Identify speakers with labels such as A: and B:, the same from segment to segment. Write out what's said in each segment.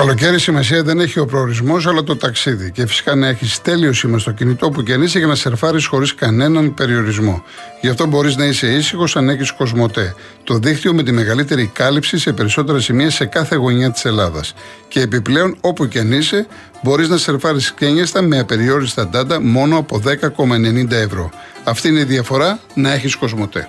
A: καλοκαίρι σημασία δεν έχει ο προορισμός, αλλά το ταξίδι. Και φυσικά να έχεις τέλειο σήμα στο κινητό που και αν είσαι για να σερφάρεις χωρίς κανέναν περιορισμό. Γι' αυτό μπορείς να είσαι ήσυχος αν έχεις Κοσμοτέ. Το δίκτυο με τη μεγαλύτερη κάλυψη σε περισσότερα σημεία σε κάθε γωνιά της Ελλάδας. Και επιπλέον, όπου και αν είσαι, μπορείς να σερφάρεις κένιαστα με απεριόριστα data μόνο από 10,90 ευρώ. Αυτή είναι η διαφορά να έχεις Κοσμοτέ.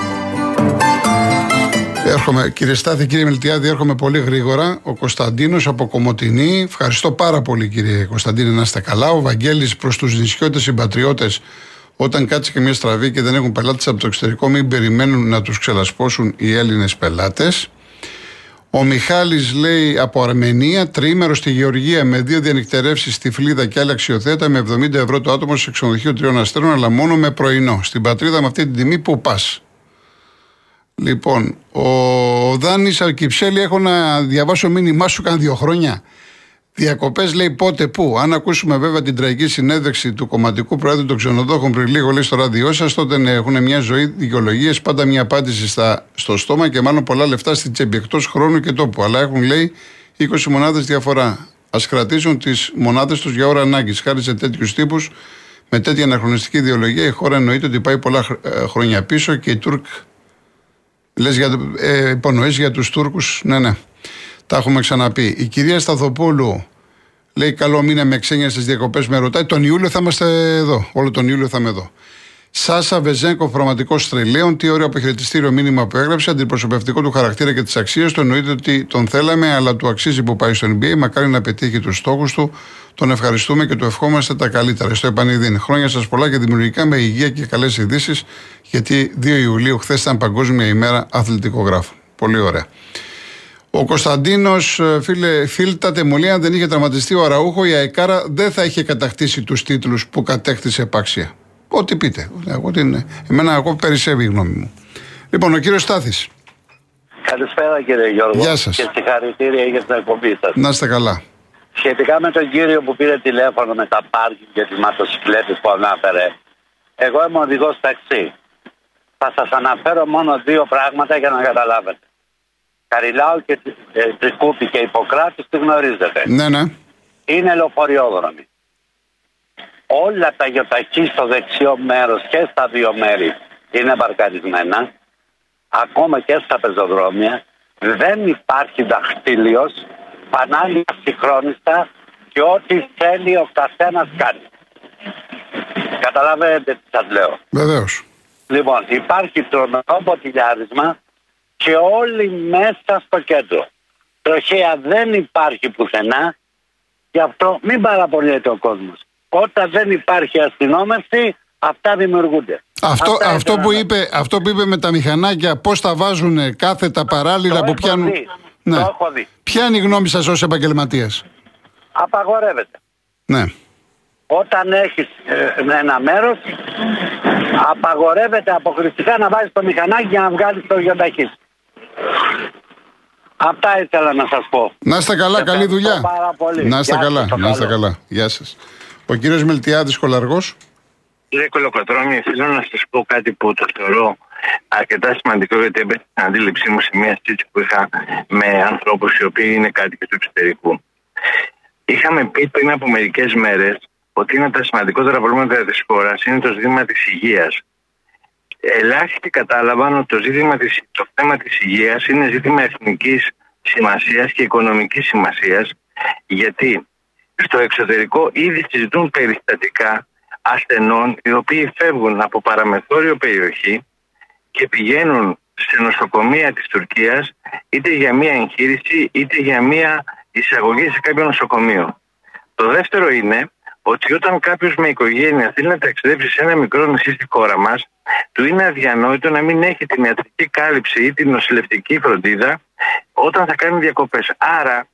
A: Έρχομαι, κύριε Στάθη, κύριε Μελτιάδη, έρχομαι πολύ γρήγορα. Ο Κωνσταντίνος από Κομωτινή. Ευχαριστώ πάρα πολύ, κύριε Κωνσταντίνο, να είστε καλά. Ο Βαγγέλης προς τους νησιώτες συμπατριώτες, όταν κάτσει και μια στραβή και δεν έχουν πελάτες από το εξωτερικό, μην περιμένουν να τους ξελασπώσουν οι Έλληνες πελάτες. Ο Μιχάλης λέει από Αρμενία, τρίμερο στη Γεωργία με δύο διανυκτερεύσεις στη Φλίδα και άλλα αξιοθέτα με 70 ευρώ το άτομο σε ξενοδοχείο τριών αστέρων, αλλά μόνο με πρωινό. Στην πατρίδα με αυτή την τιμή που πας; Λοιπόν, ο Δάνης Αρκυψέλη, έχω να διαβάσω μήνυμά σου καν δύο χρόνια. Διακοπές λέει πότε πού. Αν ακούσουμε βέβαια την τραγική συνέντευξη του κομματικού πρόεδρου των ξενοδόχων πριν λίγο λέει στο ράδιό σας, τότε ναι, έχουν μια ζωή δικαιολογίες, πάντα μια απάντηση στα, στο στόμα και μάλλον πολλά λεφτά στην τσέπη εκτός χρόνου και τόπου. Αλλά έχουν λέει 20 μονάδες διαφορά. Α κρατήσουν τις μονάδες τους για ώρα ανάγκης. Χάρη σε τέτοιους τύπους, με τέτοια αναχρονιστική ιδεολογία, η χώρα εννοείται ότι πάει πολλά ε, χρόνια πίσω και οι Τούρκ Λες για ε, υπονοείς για τους Τούρκους. Ναι, ναι. Τα έχουμε ξαναπεί. Η κυρία Σταθοπούλου λέει: Καλό μήνα με ξένια στις διακοπές. Με ρωτάει: Τον Ιούλιο θα είμαστε εδώ. Όλο τον Ιούλιο θα είμαι εδώ. Σάσα Βεζέγκο, πραγματικό τρελαίων. Τι ωραίο αποχαιρετιστήριο μήνυμα που έγραψε. Αντιπροσωπευτικό του χαρακτήρα και της αξίας του. Εννοείται ότι τον θέλαμε, αλλά του αξίζει που πάει στο NBA. Μακάρι να πετύχει τους στόχους του. Τον ευχαριστούμε και του ευχόμαστε τα καλύτερα. Στο επανειδήν. Χρόνια σας πολλά και δημιουργικά με υγεία και καλές ειδήσεις. Γιατί 2 Ιουλίου χθες ήταν Παγκόσμια ημέρα αθλητικογράφων. Πολύ ωραία. Ο Κωνσταντίνος, ε, φίλε, φίλτα τεμολία, αν δεν είχε τραυματιστεί ο Αραούχο, η Αεκάρα δεν θα είχε κατακτήσει τους τίτλους που κατέκτησε επάξια. Ό,τι πείτε. Εγώ την, εμένα, εγώ περισσεύει η γνώμη μου. Λοιπόν, ο κύριος Στάθης.
B: Καλησπέρα κύριε Γιώργο.
A: Γεια σας.
B: Και συγχαρητήρια για την εκπομπή σας.
A: Να είστε καλά.
B: Σχετικά με τον κύριο που πήρε τηλέφωνο με τα πάρκινγκ και τι ματοσυκλέτε που ανάφερε, εγώ είμαι οδηγός ταξί. Θα σας αναφέρω μόνο δύο πράγματα για να καταλάβετε. Καριλάου και ε, Τρικούπη και Ιπποκράτης τη γνωρίζετε.
A: Ναι, ναι.
B: Είναι λεωφοριόδρομοι όλα τα γεωταχή στο δεξιό μέρος και στα δύο μέρη είναι παρκαρισμένα, ακόμα και στα πεζοδρόμια, δεν υπάρχει δαχτύλιος, πανάλια συγχρόνιστα και ό,τι θέλει ο καθένας κάνει. Καταλαβαίνετε τι σας λέω.
A: Βεβαίως.
B: Λοιπόν, υπάρχει τρομερό ποτηλιάρισμα και όλοι μέσα στο κέντρο. Τροχέα δεν υπάρχει πουθενά, γι' αυτό μην παραπονιέται ο κόσμος. Όταν δεν υπάρχει αστυνόμευση, αυτά δημιουργούνται.
A: Αυτό, αυτό, που είπε, αυτό που είπε με τα μηχανάκια, πώς τα βάζουν κάθετα παράλληλα
B: το
A: που πιάνουν.
B: Δει.
A: Ναι.
B: Το έχω δει.
A: Ποια είναι η γνώμη σας ως επαγγελματίας,
B: Απαγορεύεται.
A: Ναι.
B: Όταν έχεις ε, ένα μέρος, απαγορεύεται αποκλειστικά να βάζεις το μηχανάκι για να βγάλεις το γιοταχή. Αυτά ήθελα να σας πω.
A: Να είστε καλά,
B: Σε
A: καλή
B: ευχαριστώ
A: δουλειά.
B: πάρα πολύ.
A: Να είστε
B: Γεια
A: καλά,
B: σας, το
A: να είστε
B: καλό.
A: καλά. Γεια σας. Ο κύριος Μελτιάδη Κολαργός.
C: Κύριε Κολοκοτρώνη, θέλω να σας πω κάτι που το θεωρώ αρκετά σημαντικό γιατί έμπαινε στην αντίληψή μου σε μια συζήτηση που είχα με ανθρώπους οι οποίοι είναι κάτοικοι του εξωτερικού. Είχαμε πει πριν από μερικές μέρες ότι ένα από τα σημαντικότερα προβλήματα της χώρας είναι το ζήτημα της υγείας. Ελάχιστοι κατάλαβαν ότι το, ζήτημα της, το θέμα της υγείας είναι ζήτημα εθνικής σημασίας και οικονομικής σημασίας γιατί στο εξωτερικό ήδη συζητούν περιστατικά ασθενών οι οποίοι φεύγουν από παραμεθόριο περιοχή και πηγαίνουν σε νοσοκομεία της Τουρκίας είτε για μία εγχείρηση είτε για μία εισαγωγή σε κάποιο νοσοκομείο. Το δεύτερο είναι ότι όταν κάποιος με οικογένεια θέλει να ταξιδέψει σε ένα μικρό νησί στη χώρα μας, του είναι αδιανόητο να μην έχει την ιατρική κάλυψη ή την νοσηλευτική φροντίδα όταν θα κάνει διακοπές. Άρα,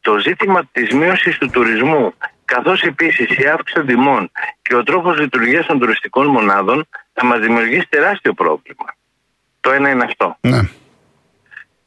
C: το ζήτημα της μείωσης του τουρισμού καθώς επίσης η αύξηση των τιμών και ο τρόπος λειτουργίας των τουριστικών μονάδων θα μας δημιουργήσει τεράστιο πρόβλημα. Το ένα είναι αυτό.
A: Ναι.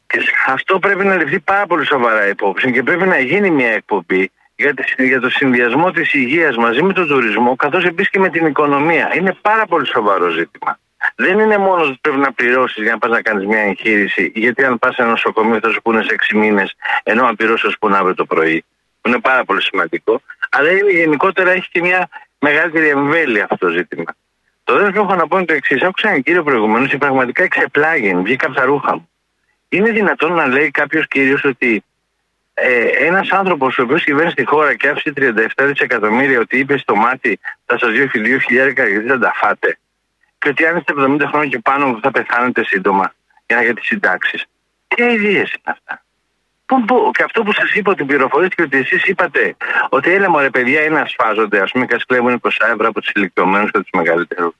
C: Και αυτό πρέπει να ληφθεί πάρα πολύ σοβαρά υπόψη και πρέπει να γίνει μια εκπομπή για, τη, για το συνδυασμό της υγείας μαζί με τον τουρισμό, καθώς επίσης και με την οικονομία. Είναι πάρα πολύ σοβαρό ζήτημα. Δεν είναι μόνος ότι πρέπει να πληρώσεις για να πας να κάνεις μια εγχείρηση, γιατί αν πας σε ένα νοσοκομείο θα σου πούνε σε 6 μήνες, ενώ αν πληρώσεις, θα σου πούνε αύριο το πρωί. Που είναι πάρα πολύ σημαντικό. Αλλά είναι, γενικότερα έχει και μια μεγαλύτερη εμβέλεια αυτό το ζήτημα. Το δεύτερο που έχω να πω είναι το εξής. Άκουσα έναν κύριο προηγουμένως και πραγματικά εξεπλάγει, βγήκα από τα ρούχα μου. Είναι δυνατόν να λέει κάποιος κύριος ότι ε, ένας άνθρωπος ο οποίος κυβέρνησε τη χώρα και άφησε 37 δισεκατομμύρια ότι είπε στο μάτι θα σας δύο χιλιάρικα γιατί θα τα φάτε. Και ότι αν είστε 70 χρόνια και πάνω θα πεθάνετε σύντομα για να για τι συντάξεις. Τι ιδέες είναι αυτά; Που, που, και αυτό που σας είπα ότι πληροφορήθηκε ότι εσείς είπατε ότι έλα μωρέ παιδιά είναι να σφάζονται, ας πούμε, και κλέβουν 20 ευρώ από τους ηλικιωμένους και τους μεγαλύτερους.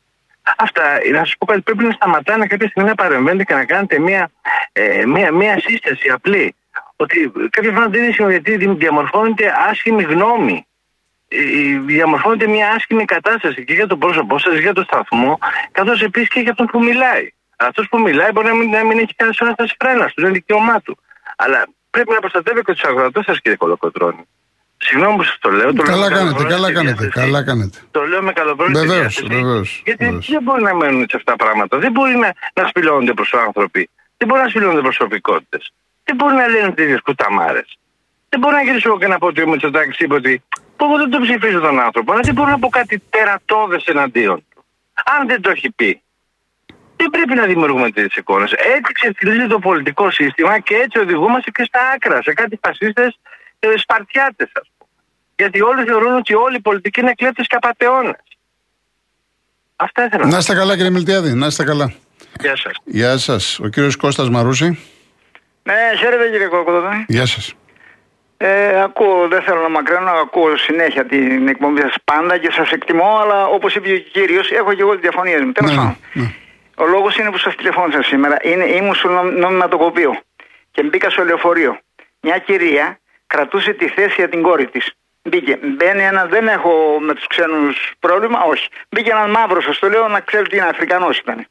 C: Αυτά, να σας πω κάτι, πρέπει να σταματάνε κάποια στιγμή να παρεμβαίνετε και να κάνετε μια, ε, μια, μια σύσταση απλή. Ότι κάποια φορά δεν είναι γιατί διαμορφώνεται άσχημη γνώμη. Ε, διαμορφώνεται μια άσχημη κατάσταση και για τον πρόσωπό σας, για τον σταθμό, καθώς επίσης και για αυτόν που μιλάει. Αυτός που μιλάει μπορεί να μην, να μην έχει κανένα σώνα φρένα του, είναι δικαίωμά του. Αλλά πρέπει να προστατεύει και τους αγροτές σας, κύριε Κολοκοτρόνη. Συγγνώμη που σας το λέω. Το
A: καλά
C: λέω
A: κάνετε, καλά κάνετε, καλά κάνετε.
C: Το λέω με καλοπρόθεση
A: Βεβαίως,
C: διάθεση.
A: βεβαίως.
C: Γιατί δεν μπορεί να μένουν σε αυτά τα πράγματα. Δεν μπορεί να, να σπηλώνονται προς άνθρωποι. Δεν μπορεί να σπηλώνονται προσωπικότητε. Δεν μπορεί να λένε τέτοιε κουταμάρες. Δεν μπορεί να γυρίσω εγώ και να πω ότι ο Μητσοτάκη είπε ότι πω εγώ δεν τον ψηφίζω τον άνθρωπο, αλλά δεν μπορώ να πω κάτι τερατώδες εναντίον του. Αν δεν το έχει πει. Δεν πρέπει να δημιουργούμε τέτοιες εικόνες. Έτσι ξεφτυλίζει το πολιτικό σύστημα και έτσι οδηγούμαστε και στα άκρα, σε κάτι φασίστες σπαρτιάτες, ας πούμε. Γιατί όλοι θεωρούν ότι όλοι οι πολιτικοί είναι κλέπτε και απαταιώνες. Αυτά ήθελα
A: Να είστε καλά, κύριε Μιλτιάδη, να είστε καλά.
C: Γεια σας.
A: Γεια σας. Ο κύριος Κώστας Μαρούση.
D: Ναι, χαίρετε κύριε Κοκοδόνη.
A: Γεια σας.
D: Ε, ακούω, δεν θέλω να μακραίνω, ακούω συνέχεια την εκπομπή σας πάντα και σας εκτιμώ, αλλά όπως είπε ο κύριος, έχω και εγώ τις διαφωνίες μου. Τέλος
A: Ναι,
D: πάντων.
A: ναι.
D: Ο λόγος είναι που σας τηλεφώνησα σήμερα. Είναι, ήμουν στο νομ- νομιματοκοπείο και μπήκα στο λεωφορείο. Μια κυρία κρατούσε τη θέση για την κόρη της. Μπήκε. Μπαίνει ένα, δεν έχω με τους ξένους πρόβλημα, όχι. Μπήκε ένας μαύρος, σας το λέω να ξέρει τι είναι, Αφρικανός ήταν.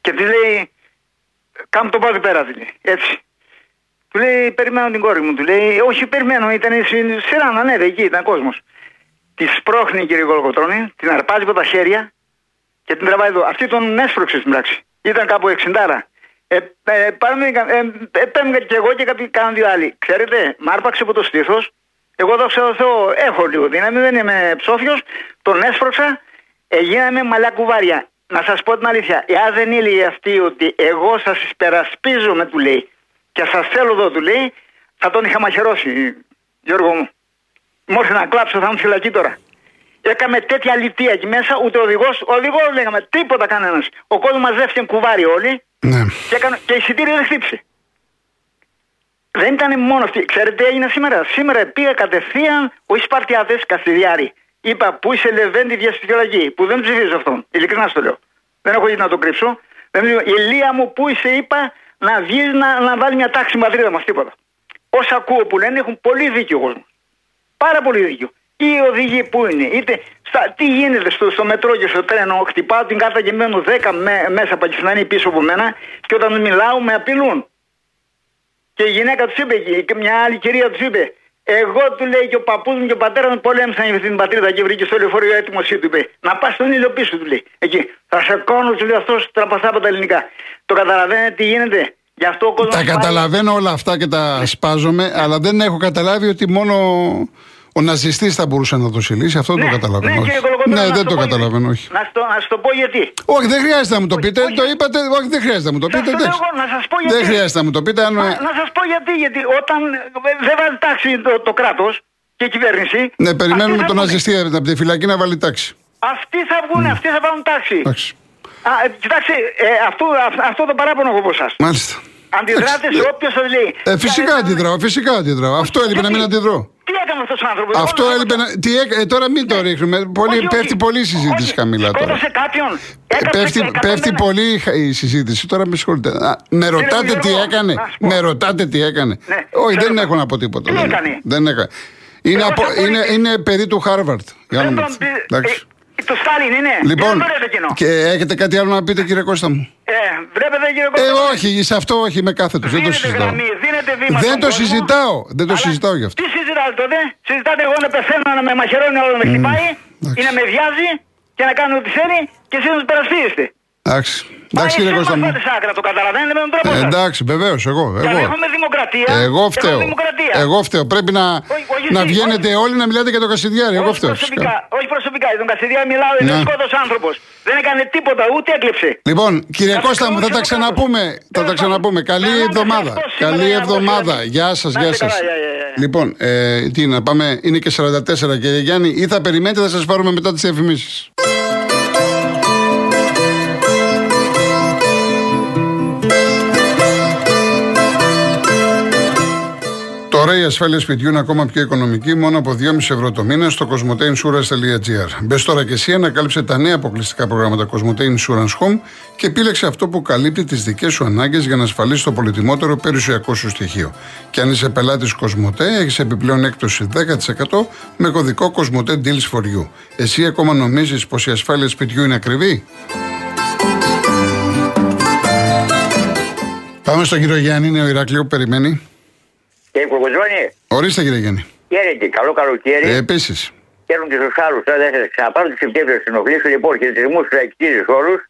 D: Και της λέει, κάμ το πάλι πέρα, της λέει. Έτσι. Του λέει, περιμένω την κόρη μου. Του λέει, όχι, περιμένω, ήταν η συ- σειρά να ανέβει εκεί, ήταν κόσμος. Της σπρώχνει κύριε Κολοκοτρώνη, την αρπάζει από τα χέρια και την τραβάει εδώ. Αυτή τον έσπρωξε στην πράξη. Ήταν κάπου 60. Ε, ε, πάμε, ε, ε, παίρνουμε και εγώ και κάποιοι κάνουν δύο άλλοι. Ξέρετε, μ' άρπαξε από το στήθος. Εγώ δόξα τω Θεώ έχω λίγο δύναμη, δεν είμαι ψόφιος. Τον έσπρωξα, ε, γίναμε μαλλιά κουβάρια. Να σας πω την αλήθεια, εάν δεν ήλεγε αυτή ότι εγώ σας υπερασπίζομαι, του λέει, και σας θέλω εδώ, του λέει, θα τον είχα μαχαιρώσει, Γιώργο μου. Μου ήρθε να κλάψω, θα μου φυλακή τώρα. Έκαμε τέτοια λιτία εκεί μέσα, ούτε ο οδηγός, οδηγό λέγαμε, τίποτα κανένας. Ο κόσμος μαζεύτηκε κουβάρι όλοι
A: Ναι.
D: και, έκανε, και εισιτήριο δεν χτύπησε. Δεν ήταν μόνο αυτή. Ξέρετε τι έγινε σήμερα; Σήμερα πήγα κατευθείαν ο Ισπαρτιάτες Καστιδιάρη. Είπα πού είσαι Λεβέντη διαστηριολογή, που δεν ψηφίζω αυτόν. Ειλικρινά στο λέω. Δεν έχω γιατί να το κρύψω. Δεν ψηφίζω. Η Λία μου που είσαι, είπα να βγεις να, να βάλει μια τάξη στην πατρίδα μας. Τίποτα. Όσα ακούω που λένε έχουν πολύ δίκιο ο κόσμος. Πάρα πολύ δίκιο. Οι οδηγοί που είναι, είτε στα, τι γίνεται στο, στο μετρό και στο τρένο, χτυπάω την κάρτα και μένω 10 με, μέσα πακιστανοί πίσω από μένα και όταν τους μιλάω με απειλούν. Και η γυναίκα τους είπε, και- και μια άλλη κυρία τους είπε, εγώ του λέει και ο παππούς μου και ο πατέρας μου πολέμησαν για αυτή την πατρίδα και βρήκε στο λεωφορείο έτοιμος του είπε. Να πας στον ήλιο πίσω του λέει. Εκεί. Θα σε κόνω, του λέει αυτός τραπαστά από τα ελληνικά. Το καταλαβαίνετε τι γίνεται. Γι' αυτό ο κόσμος.
A: Τα καταλαβαίνω όλα αυτά και τα σπάζομαι, αλλά δεν έχω καταλάβει ότι μόνο ο ναζιστής θα μπορούσε να το συλλήσει. Αυτό το καταλαβαίνω.
D: Ναι,
A: όχι.
D: κύριε Κολοκοτρώνη,
A: ναι
D: να
A: δεν
D: σου
A: το
D: πω
A: καταλαβαίνω,
D: γιατί.
A: όχι.
D: Να σου το, να σου το πω γιατί.
A: Όχι, δεν χρειάζεται να μου το πείτε.
D: όχι.
A: Το είπατε, όχι, δεν χρειάζεται να μου το
D: Σας
A: πείτε.
D: το λέω
A: εντάξει.
D: εγώ, να σας πω γιατί.
A: Δεν χρειάζεται να μου το πείτε. Αν...
D: Μα, να σας πω γιατί. Γιατί όταν ε, δεν βάζει τάξη το, το κράτος και η κυβέρνηση.
A: Ναι, περιμένουμε
D: αυτοί θα
A: τον
D: βγουνε.
A: ναζιστή από τη φυλακή να βάλει τάξη.
D: Αυτοί θα βγουν, αυτοί θα βάλουν τάξη.
A: Εντάξει.
D: Α, ε, κοιτάξτε, ε, αυτό, αυ- αυτό το παράπονο έχω από εσάς.
A: Μάλιστα.
D: Αντιδράτε
A: Εντάξει.
D: σε όποιο σας λέει.
A: Ε, φυσικά
D: «Κάνε-
A: αντιδράω, φυσικά αντιδράω. Αυτό έλειπε να μην
D: Γιατί;
A: αντιδρώ.
D: Τι έκανε αυτός ο άνθρωπος;
A: Αυτό έλειπε να. Τι έκα- ε, τώρα μην το ρίχνουμε. Πολύ, πέφτει πολύ η συζήτηση χαμηλά τώρα.
D: Σκότωσε κάποιον.
A: Ε,
D: Έκαψε
A: Πέφτει,
D: 101.
A: πέφτει πολύ η συζήτηση. Τώρα με συγχωρείτε. Α, με ρωτάτε τι
D: Γιώργο,
A: έκανε.
D: να σου πω.
A: Με ρωτάτε τι έκανε.
D: Ναι,
A: Όχι,
D: ξέρω
A: δεν
D: τα-
A: έχω να πω τίποτα.
D: Τι
A: δεν,
D: έκανε;
A: δεν έκανα. Είναι,
D: Εγώ
A: από,
D: σαν
A: είναι,
D: πολίτης-
A: είναι παιδί του Χάρβαρτ. Για
D: Δεν
A: όνομα
D: τον
A: του
D: πει-
A: Θεού. Εντάξει.
D: ε, Το Στάλιν είναι.
A: Λοιπόν,
D: Είναι ωραίο εκείνο.
A: και έχετε κάτι άλλο να πείτε, κύριε Κώστα μου;
D: Ε, βλέπετε κύριε
A: Ε,
D: Κώστα.
A: όχι, σε αυτό όχι με κάθετος. Δεν το
D: Δίνετε
A: συζητάω.
D: γραμμή, δίνετε βήμα
A: Δεν
D: στον
A: το
D: κόσμο.
A: συζητάω. Δεν το
D: Αλλά
A: συζητάω γι' αυτό.
D: Τι συζητάτε τότε. Συζητάτε εγώ να πεθαίνω, να με μαχαιρώνει όλο να με χτυπάει
A: εντάξει.
D: ή να με βιάζει και να κάνω ό,τι θέλει και εσείς να τους περασπίζεστε.
A: Εντάξει. Εντάξει,
D: Μα
A: κύριε
D: εσείς
A: Κώστα
D: μας
A: μου.
D: πάτε σάκρα, το καταλαβαίνετε με τον τρόπο
A: Ε,
D: σας.
A: εντάξει, βεβαίως, εγώ.
D: Και
A: Εγώ,
D: έχουμε δημοκρατία.
A: εγώ
D: έχουμε
A: φταίω.
D: δημοκρατία.
A: Εγώ φταίω. Πρέπει να,
D: όχι
A: να
D: εσύ,
A: βγαίνετε όλοι να μιλάτε για το Κασιδιάρη. Εγώ
D: όχι
A: φταίω.
D: προσωπικά,
A: φυσικά.
D: όχι προσωπικά. Για τον Κασιδιά μιλάω, είναι
A: Ναι.
D: σκότος άνθρωπος. Δεν έκανε τίποτα, ούτε έκλεψε.
A: Λοιπόν, κύριε
D: Να
A: Κώστα μου, θα τα
D: σε
A: ξαναπούμε. Θα τα
D: Τέλος
A: ξαναπούμε.
D: πάντων.
A: Καλή
D: Καλά,
A: εβδομάδα.
D: αυτό σήμερα
A: Καλή
D: για να
A: εβδομάδα.
D: αποφύγουμε.
A: Γεια σας,
D: Να
A: γεια
D: είστε
A: σας.
D: καλά, γεια, γεια, γεια.
A: Λοιπόν, ε, τι να πάμε, είναι και 44 κύριε Γιάννη, ή θα περιμένετε, θα σας πάρουμε μετά τις διαφημίσεις. Τώρα η ασφάλεια σπιτιού είναι ακόμα πιο οικονομική, μόνο από 2,5 ευρώ το μήνα στο cosmoteinsurance.gr. Μπες τώρα και εσύ, ανακάλυψε τα νέα αποκλειστικά προγράμματα Cosmote Insurance Home και επίλεξε αυτό που καλύπτει τις δικές σου ανάγκες για να ασφαλίσεις το πολυτιμότερο περιουσιακό σου στοιχείο. Και αν είσαι πελάτης Cosmote, έχεις επιπλέον έκπτωση 10% με κωδικό Cosmote Deals for You. Εσύ ακόμα νομίζεις πως η ασφάλεια σπιτιού είναι ακριβή; Πάμε στον κύριο Γιάννη, είναι ο Ηράκλειο που περιμένει.
E: Και η Κουρκουζόνη,
A: Ορίστε κύριε Γιάννη.
E: χαίρετε, καλό καλοκαίρι.
A: Ε, Επίσης.
E: Χαίρομαι και στους άλλους. Τώρα δεν θα σας ξαναπάρω το Σεπτέμβριο να συνοχλήσω. Λοιπόν, χαιρετισμού στους λαϊκιστήρε όλους.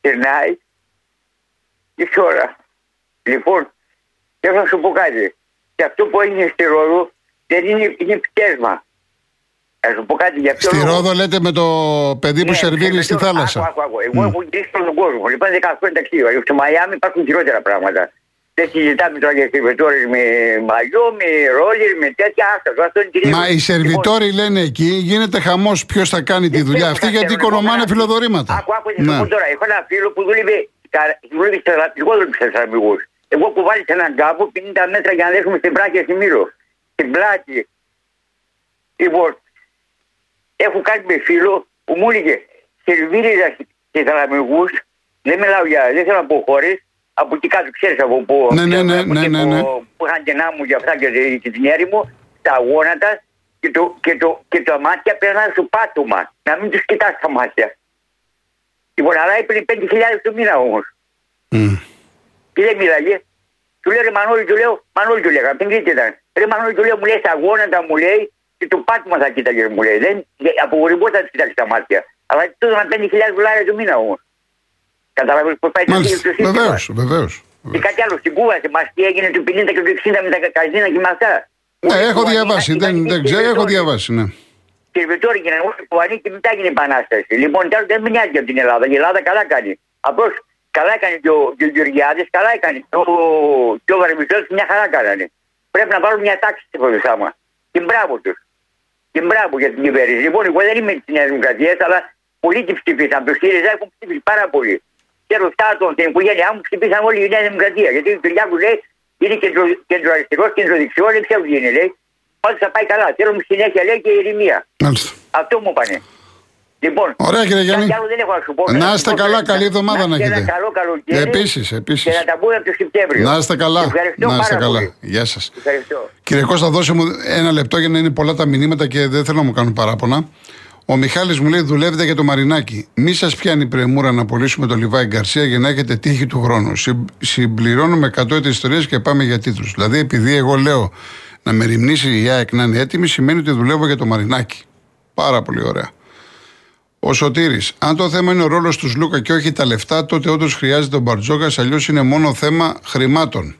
E: Τη ΝΑΙ. Και σε όλα. Λοιπόν, θέλω να σου πω κάτι. Και αυτό που έγινε στη Ρόδο δεν είναι, είναι πτέσμα. Θα σου πω κάτι για ποιο
A: Στη
E: λόγο;
A: Ρόδο λέτε με το παιδί που
E: Ναι,
A: σερβίρει
E: με
A: στη
E: το-
A: θάλασσα.
E: Άκου, άκου, άκου. Εγώ έχω γυρίσει όλο τον κόσμο. Λοιπόν, 18 χρόνια ταξίδι. Στο Μαϊάμι υπάρχουν χειρότερα πράγματα. Δεν συζητάμε τώρα για σερβιτόρες με μαλλιό, με ρόλερ, με τέτοια άστα. Αυτό είναι κυρίως-
A: Μα οι
E: Λοιπόν,
A: σερβιτόροι λένε εκεί, γίνεται χαμός ποιος θα κάνει τη
E: δεν
A: δουλειά
E: ξέρω
A: αυτή
E: τι
A: γιατί
E: θα
A: οικονομάνε
E: κάνω.
A: φιλοδορήματα.
E: Άκου, άκου, να σου
A: Ναι.
E: πω τώρα. Έχω ένα φίλο που δούλευε, στα- δούλευε στα εγώ δούλευα στα θεραπηγούς. Εγώ κουβάλει σε έναν κάπου 50 μέτρα για να δέχομαι στην πλάκη στη Μύρο. Στην πλάκη. Λοιπόν, έχω κάνει με φίλο που μου έλεγε σερβίριζα σε θαλαμικούς, δεν μιλάω για, δεν θέλω να πω χώρες, από εκεί κάτω ξέρεις από πού,
A: Ναι, ναι, ναι,
E: από
A: ναι,
E: εκεί
A: ναι,
E: που-
A: ναι.
E: που είχαν κενά μου για αυτά και, τη- και την έρημο, τα γόνατα και, το, και, το, και τα μάτια πέραν στο πάτωμα, να μην τους κοιτάς τα μάτια. Λοιπόν, αλλά έπαιρνε 5.000 το μήνα όμως.
A: Μμ.
E: Και δεν μίλαγε. Του λέω ρε Μανώλη, του λέω, Μανώλη του λέγα, την Κρήτη ήταν. Ρε Μανώλη του λέω, μου λέει στα γόνατα μου λέει και το πάτημα θα κοίταγε μου λέει. Δεν, απογορυμπόταν να κοιτάξεις τα μάτια. Αλλά τότε ήταν 5.000 δολάρια το μήνα όμως. Καταλαβαίνεις πώς πάει το
A: Μάλιστα.
E: σύστημα.
A: Βεβαίως, βεβαίως.
E: Και κάτι άλλο στην Κούβα, σε μας τι έγινε του 50 και του 60 με τα καζίνα και με αυτά.
A: Ναι, έχω διαβάσει, δεν, δεν ξέρω, έχω διαβάσει, ναι.
E: Σερβιτόροι γίνανε όλοι κουβανοί και μετά έγινε επανάσταση. Λοιπόν, τώρα δεν με νοιάζει από την Ελλάδα. Η Ελλάδα καλά κάνει. Απλώς καλά έκανε και ο, και ο Γεωργιάδης, καλά έκανε. Και ο, και ο Βαρμιστός μια χαρά κάνανε. Πρέπει να βάλουν μια τάξη στη χώρα μα. Και μπράβο τους. Και μπράβο για την κυβέρνηση. Λοιπόν, εγώ δεν είμαι τη Νέα Δημοκρατία, αλλά πολλοί την ψήφισαν. Από το ΣΥΡΙΖΑ έχουν ψήφισει πάρα πολύ. Και ρωτάω την οικογένειά μου ψήφισαν όλοι η Νέα Δημοκρατία. Γιατί ο Κυριάκου λέει είναι κεντρο, κεντροαριστερός, κεντροδεξιός, δεν ξέρω τι είναι. Λέει. Πάντω θα πάει καλά. Θέλουμε συνέχεια λέει και ηρεμία.
A: Μάλιστα.
E: Αυτό μου είπανε. Λοιπόν,
A: Ωραία, κύριε Γιάννη.
E: κάτι άλλο δεν έχω να σου πω.
A: Να
E: Θα σου
A: είστε
E: πω
A: καλά,
E: κάτι.
A: καλή εβδομάδα να
E: και
A: έχετε.
E: Ένα καλό καλοκαίρι.
A: Επίσης, επίσης.
E: Και να τα πούμε από το Σεπτέμβριο.
A: Να είστε καλά.
E: Ευχαριστώ
A: Να είστε
E: πάρα
A: καλά.
E: πολύ.
A: Γεια σας.
E: Ευχαριστώ.
A: Κύριε Κώστα, δώσε μου ένα λεπτό για να είναι πολλά τα μηνύματα και δεν θέλω να μου κάνουν παράπονα. Ο Μιχάλης μου λέει: Δουλεύετε για το Μαρινάκι. Μη σας πιάνει η πρεμούρα να πωλήσουμε το Λιβάη Γκαρσία για να έχετε τύχη του χρόνου. Συ, συμπληρώνουμε 100 έτη ιστορίες και πάμε για τίτλους. Δηλαδή, επειδή εγώ λέω να με ρημνήσει η ΑΕΚ να είναι έτοιμη, σημαίνει ότι δουλεύω για το Μαρινάκι. Πάρα πολύ ωραία. Ο Σωτήρης, αν το θέμα είναι ο ρόλος τους Λούκα και όχι τα λεφτά, τότε όντως χρειάζεται ο Μπαρτζόκα, αλλιώς είναι μόνο θέμα χρημάτων.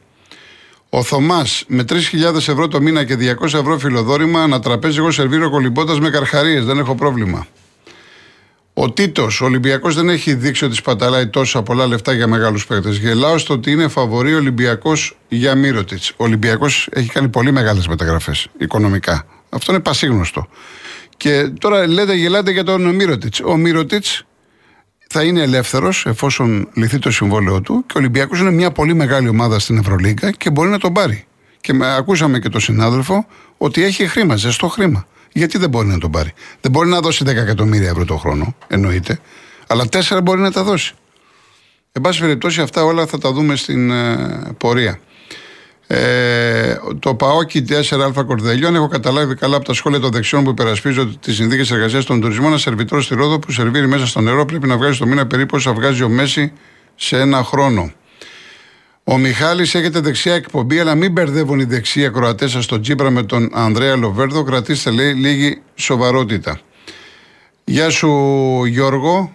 A: Ο Θωμάς, με 3.000 ευρώ το μήνα και 200 ευρώ φιλοδόρημα, ανατραπέζι εγώ σερβίρω κολυμπώντας με καρχαρίες, δεν έχω πρόβλημα. Ο Τίτος, ο Ολυμπιακός δεν έχει δείξει ότι σπαταλάει τόσα πολλά λεφτά για μεγάλους παίκτες. Γελάω στο ότι είναι φαβορή Ολυμπιακός για Μύρωτιτς. Ο Ολυμπιακός έχει κάνει πολύ μεγάλες μεταγραφές οικονομικά. Αυτό είναι πασίγνωστο. Και τώρα λέτε, γελάτε για τον Μύρωτιτς. Ο Μύρωτιτς θα είναι ελεύθερος εφόσον λυθεί το συμβόλαιο του και ο Ολυμπιακός είναι μια πολύ μεγάλη ομάδα στην Ευρωλίγκα και μπορεί να τον πάρει. Και με, ακούσαμε και τον συνάδελφο ότι έχει χρήμα, ζεστό χρήμα. Γιατί δεν μπορεί να τον πάρει; Δεν μπορεί να δώσει 10 εκατομμύρια ευρώ το χρόνο, εννοείται, αλλά 4 μπορεί να τα δώσει. Εν πάση περιπτώσει, αυτά όλα θα τα δούμε στην ε, πορεία. Ε, το ΠΑΟΚΙ 4Α Κορδελιών. Έχω καταλάβει καλά από τα σχόλια των δεξιών που υπερασπίζονται τις συνθήκες εργασίας των τουρισμών. Ένα σερβιτόρο στη Ρόδο που σερβίρει μέσα στο νερό πρέπει να βγάζει το μήνα περίπου όσα βγάζει ο Μέση σε ένα χρόνο. Ο Μιχάλης έχετε δεξιά εκπομπή, αλλά μην μπερδεύουν οι δεξιά Κροατέ σας στον Τσίπρα με τον Ανδρέα Λοβέρδο. Κρατήστε, λέει, λίγη σοβαρότητα. Γεια σου, Γιώργο.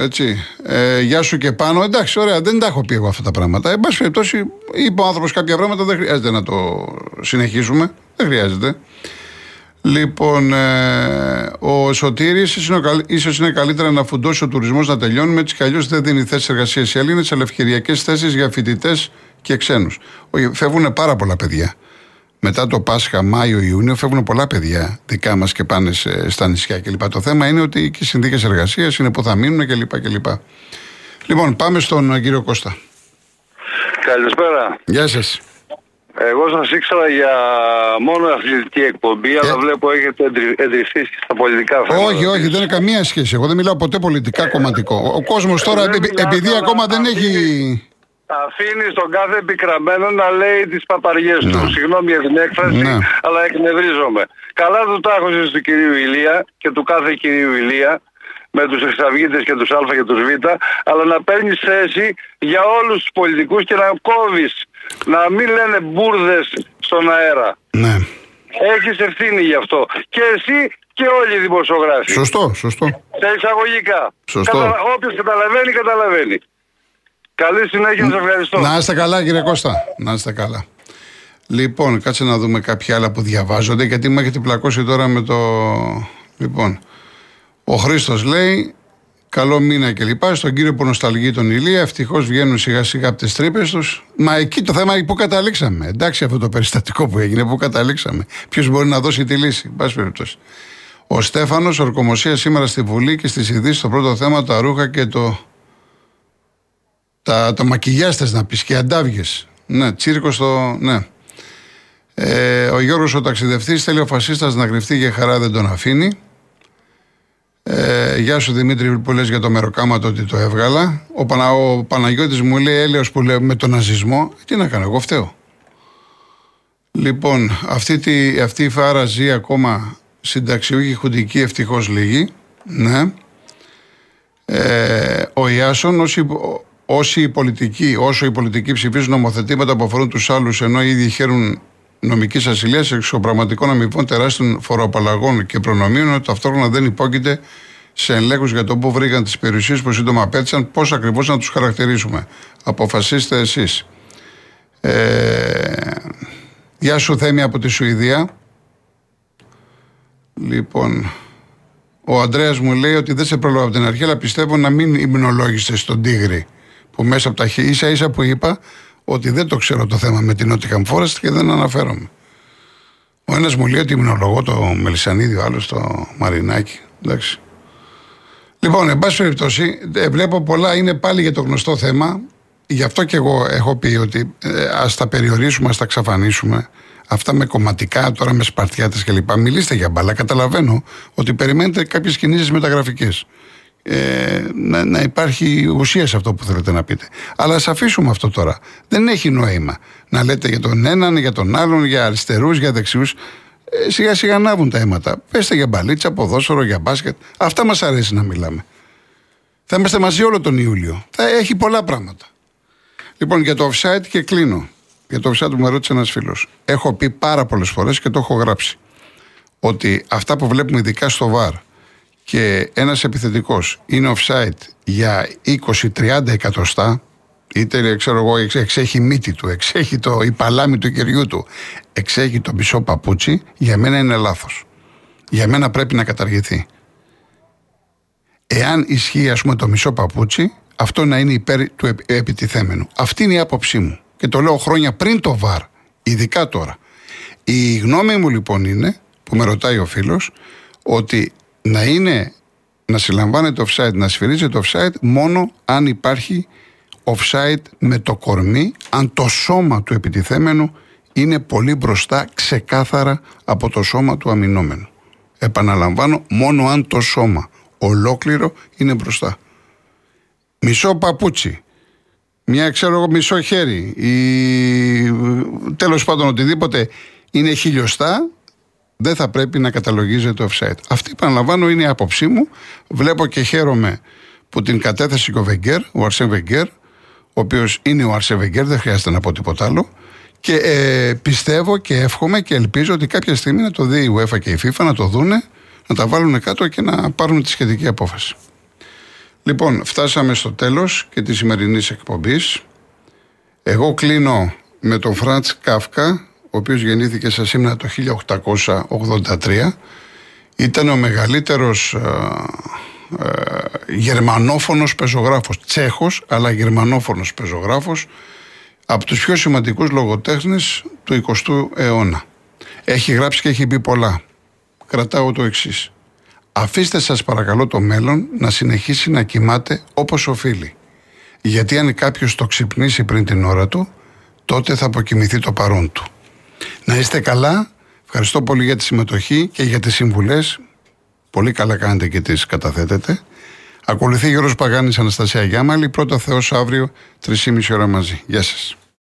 A: Έτσι. Ε, γεια σου και πάνω. Εντάξει, ωραία, δεν τα έχω πει εγώ αυτά τα πράγματα. Εν πάση περιπτώσει, είπε ο άνθρωπος κάποια πράγματα, δεν χρειάζεται να το συνεχίσουμε. Δεν χρειάζεται. Λοιπόν, ε, ο Σωτήρης ίσως είναι καλύτερα να φουντώσει ο τουρισμός να τελειώνουμε. Έτσι κι αλλιώς δεν δίνει θέσεις εργασίας οι Έλληνες, αλλά ευκαιριακές θέσεις για φοιτητές και ξένους. Φεύγουν πάρα πολλά παιδιά. Μετά το Πάσχα, Μάιο, Ιούνιο, φεύγουν πολλά παιδιά δικά μας και πάνε στα νησιά κλπ. Το θέμα είναι ότι και οι συνθήκες εργασίας είναι που θα μείνουν κλπ. κλπ. Λοιπόν, πάμε στον κύριο Κώστα.
F: Καλησπέρα.
A: Γεια σας.
F: Εγώ σας ήξερα για μόνο αθλητική εκπομπή, ε. αλλά βλέπω έχετε εντρυφθεί στα πολιτικά θέματα.
A: Όχι, όχι, δεν είναι καμία σχέση. Εγώ δεν μιλάω ποτέ πολιτικά κομματικό. Ο κόσμος τώρα, επειδή ακόμα δεν έχει.
F: Αφήνει τον κάθε επικραμμένο να λέει τις παπαριές του. Ναι. Συγγνώμη για την έκφραση, ναι. αλλά εκνευρίζομαι. Καλά τους τάχωσε του κυρίου Ηλία και του κάθε κυρίου Ηλία με τους εξαυγίτες και τους Α και τους Β, αλλά να παίρνεις θέση για όλους τους πολιτικούς και να κόβεις να μην λένε μπουρδες στον αέρα.
A: Ναι.
F: Έχεις ευθύνη γι' αυτό. Και εσύ και όλοι οι δημοσιογράφοι.
A: Σωστό, σωστό.
F: Σε εισαγωγικά.
A: Σωστό. Κατα...
F: Όποιος καταλαβαίνει, καταλαβαίνει. Καλή συνέχεια, σα ευχαριστώ.
A: Να είστε καλά, κύριε Κώστα. Να είστε καλά. Λοιπόν, κάτσε να δούμε κάποια άλλα που διαβάζονται, γιατί με έχετε πλακώσει τώρα με το. Λοιπόν, ο Χρήστος λέει: Καλό μήνα κλπ. Στον κύριο που νοσταλγεί τον Ηλία, ευτυχώς βγαίνουν σιγά σιγά από τις τρύπες τους. Μα εκεί το θέμα είναι πού καταλήξαμε; Εντάξει, αυτό το περιστατικό που έγινε, πού καταλήξαμε; Ποιος μπορεί να δώσει τη λύση, πάση περιπτώσει. Ο Στέφανος, ορκομοσία σήμερα στη Βουλή και στις ειδήσεις, το πρώτο θέμα, τα ρούχα και το. Τα, τα μακιγιάστε να πεις και αντάβιε. Ναι, τσίρκος στο. Ναι. Ε, ο Γιώργος ο ταξιδευτής θέλει ο φασίστας να κρυφτεί για χαρά δεν τον αφήνει. Ε, γεια σου Δημήτρη που λες για το μεροκάματο ότι το έβγαλα. Ο, Πανα, ο Παναγιώτης μου λέει έλεος που λέει με τον ναζισμό. Τι να κάνω, εγώ φταίω. Λοιπόν, αυτή, τη, αυτή η φάρα ζει ακόμα συνταξιούχη χουντική ευτυχώς λίγη. Ναι. Ε, ο Ιάσον, όσοι, όσοι οι πολιτικοί, όσο οι πολιτικοί ψηφίζουν νομοθετήματα που αφορούν τους άλλους ενώ ήδη χαίρουν νομικής ασυλίας εξωπραγματικών αμοιβών τεράστιων φοροαπαλλαγών και προνομίων, ταυτόχρονα δεν υπόκειται σε ελέγχους για το πού βρήκαν τις περιουσίες που σύντομα απέτυχαν, πώς ακριβώς να τους χαρακτηρίσουμε. Αποφασίστε εσείς. Ε, γεια σου Θέμη από τη Σουηδία. Λοιπόν, ο Αντρέα μου λέει ότι δεν σε πρόλαβα από την αρχή, αλλά πιστεύω να μην υμνολόγησε στον Τίγρη. Που μέσα από τα ίσα ίσα που είπα, ότι δεν το ξέρω το θέμα με την Nottingham Forest και δεν αναφέρομαι. Ο ένας μου λέει ότι υμνολογώ το Μελισανίδη, ο άλλος το Μαρινάκι. Εντάξει. Λοιπόν, εν πάση περιπτώσει, ε, βλέπω πολλά είναι πάλι για το γνωστό θέμα. Γι' αυτό και εγώ έχω πει ότι ε, ας τα περιορίσουμε, ας τα εξαφανίσουμε. Αυτά με κομματικά, τώρα με σπαρτιάτες κλπ. Μιλήστε για μπαλά. Καταλαβαίνω ότι περιμένετε κάποιες κινήσεις μεταγραφικές ε, να, να υπάρχει ουσία σε αυτό που θέλετε να πείτε. Αλλά ας αφήσουμε αυτό τώρα. Δεν έχει νόημα να λέτε για τον έναν, για τον άλλον, για αριστερούς, για δεξιούς. Ε, σιγά σιγά ανάβουν τα αίματα. Πέστε για μπαλίτσα, ποδόσφαιρο, για μπάσκετ. Αυτά μας αρέσει να μιλάμε. Θα είμαστε μαζί όλο τον Ιούλιο. Θα έχει πολλά πράγματα. Λοιπόν, για το offside και κλείνω. Για το offside που με ρώτησε ένας φίλος. Έχω πει πάρα πολλές φορές και το έχω γράψει. Ότι αυτά που βλέπουμε ειδικά στο βαρ και ένας επιθετικός είναι offside για 20-30 εκατοστά, είτε ξέρω εγώ, εξέχει μύτη του, εξέχει το, η παλάμη του κεριού του, εξέχει το μισό παπούτσι, για μένα είναι λάθος. Για μένα πρέπει να καταργηθεί. Εάν ισχύει, ας πούμε, το μισό παπούτσι, αυτό να είναι υπέρ του επιτιθέμενου. Αυτή είναι η άποψή μου. Και το λέω χρόνια πριν το βαρ, ειδικά τώρα. Η γνώμη μου λοιπόν είναι, που με ρωτάει ο φίλος, ότι να είναι να συλλαμβάνεται offside, να σφυρίζεται offside μόνο αν υπάρχει offside με το κορμί, αν το σώμα του επιτιθέμενου είναι πολύ μπροστά ξεκάθαρα από το σώμα του αμυνόμενου. Επαναλαμβάνω, μόνο αν το σώμα ολόκληρο είναι μπροστά. Μισό παπούτσι μια ξέρω εγώ μισό χέρι ή τέλος πάντων οτιδήποτε είναι χιλιοστά δεν θα πρέπει να καταλογίζεται το offside. Αυτή επαναλαμβάνω είναι η άποψή μου. Βλέπω και χαίρομαι που την κατέθεσε και ο Βεγγέρ, ο Αρσέν Βεγγέρ, ο οποίος είναι ο Αρσέν Βεγγέρ, δεν χρειάζεται να πω τίποτα άλλο. Και ε, πιστεύω και εύχομαι και ελπίζω ότι κάποια στιγμή να το δει η UEFA και η FIFA να το δούνε, να τα βάλουν κάτω και να πάρουν τη σχετική απόφαση. Λοιπόν, φτάσαμε στο τέλος και της σημερινής εκπομπής. Εγώ κλείνω με τον Φραντς Κάφκα, ο οποίος γεννήθηκε σε σήμερα το 1883. Ήταν ο μεγαλύτερος ε, ε, γερμανόφωνος πεζογράφος, τσέχος, αλλά γερμανόφωνος πεζογράφος, από τους πιο σημαντικούς λογοτέχνες του 20ου αιώνα. Έχει γράψει και έχει πει πολλά. Κρατάω το εξής. Αφήστε σας παρακαλώ το μέλλον να συνεχίσει να κοιμάται όπως οφείλει. Γιατί αν κάποιος το ξυπνήσει πριν την ώρα του, τότε θα αποκοιμηθεί το παρόν του. Να είστε καλά. Ευχαριστώ πολύ για τη συμμετοχή και για τις συμβουλές. Πολύ καλά κάνετε και τις καταθέτετε. Ακολουθεί Γιώργος Παγάνης Αναστασία Γιάμαλη. Πρώτα Θεός αύριο 3,5 ώρα μαζί. Γεια σας.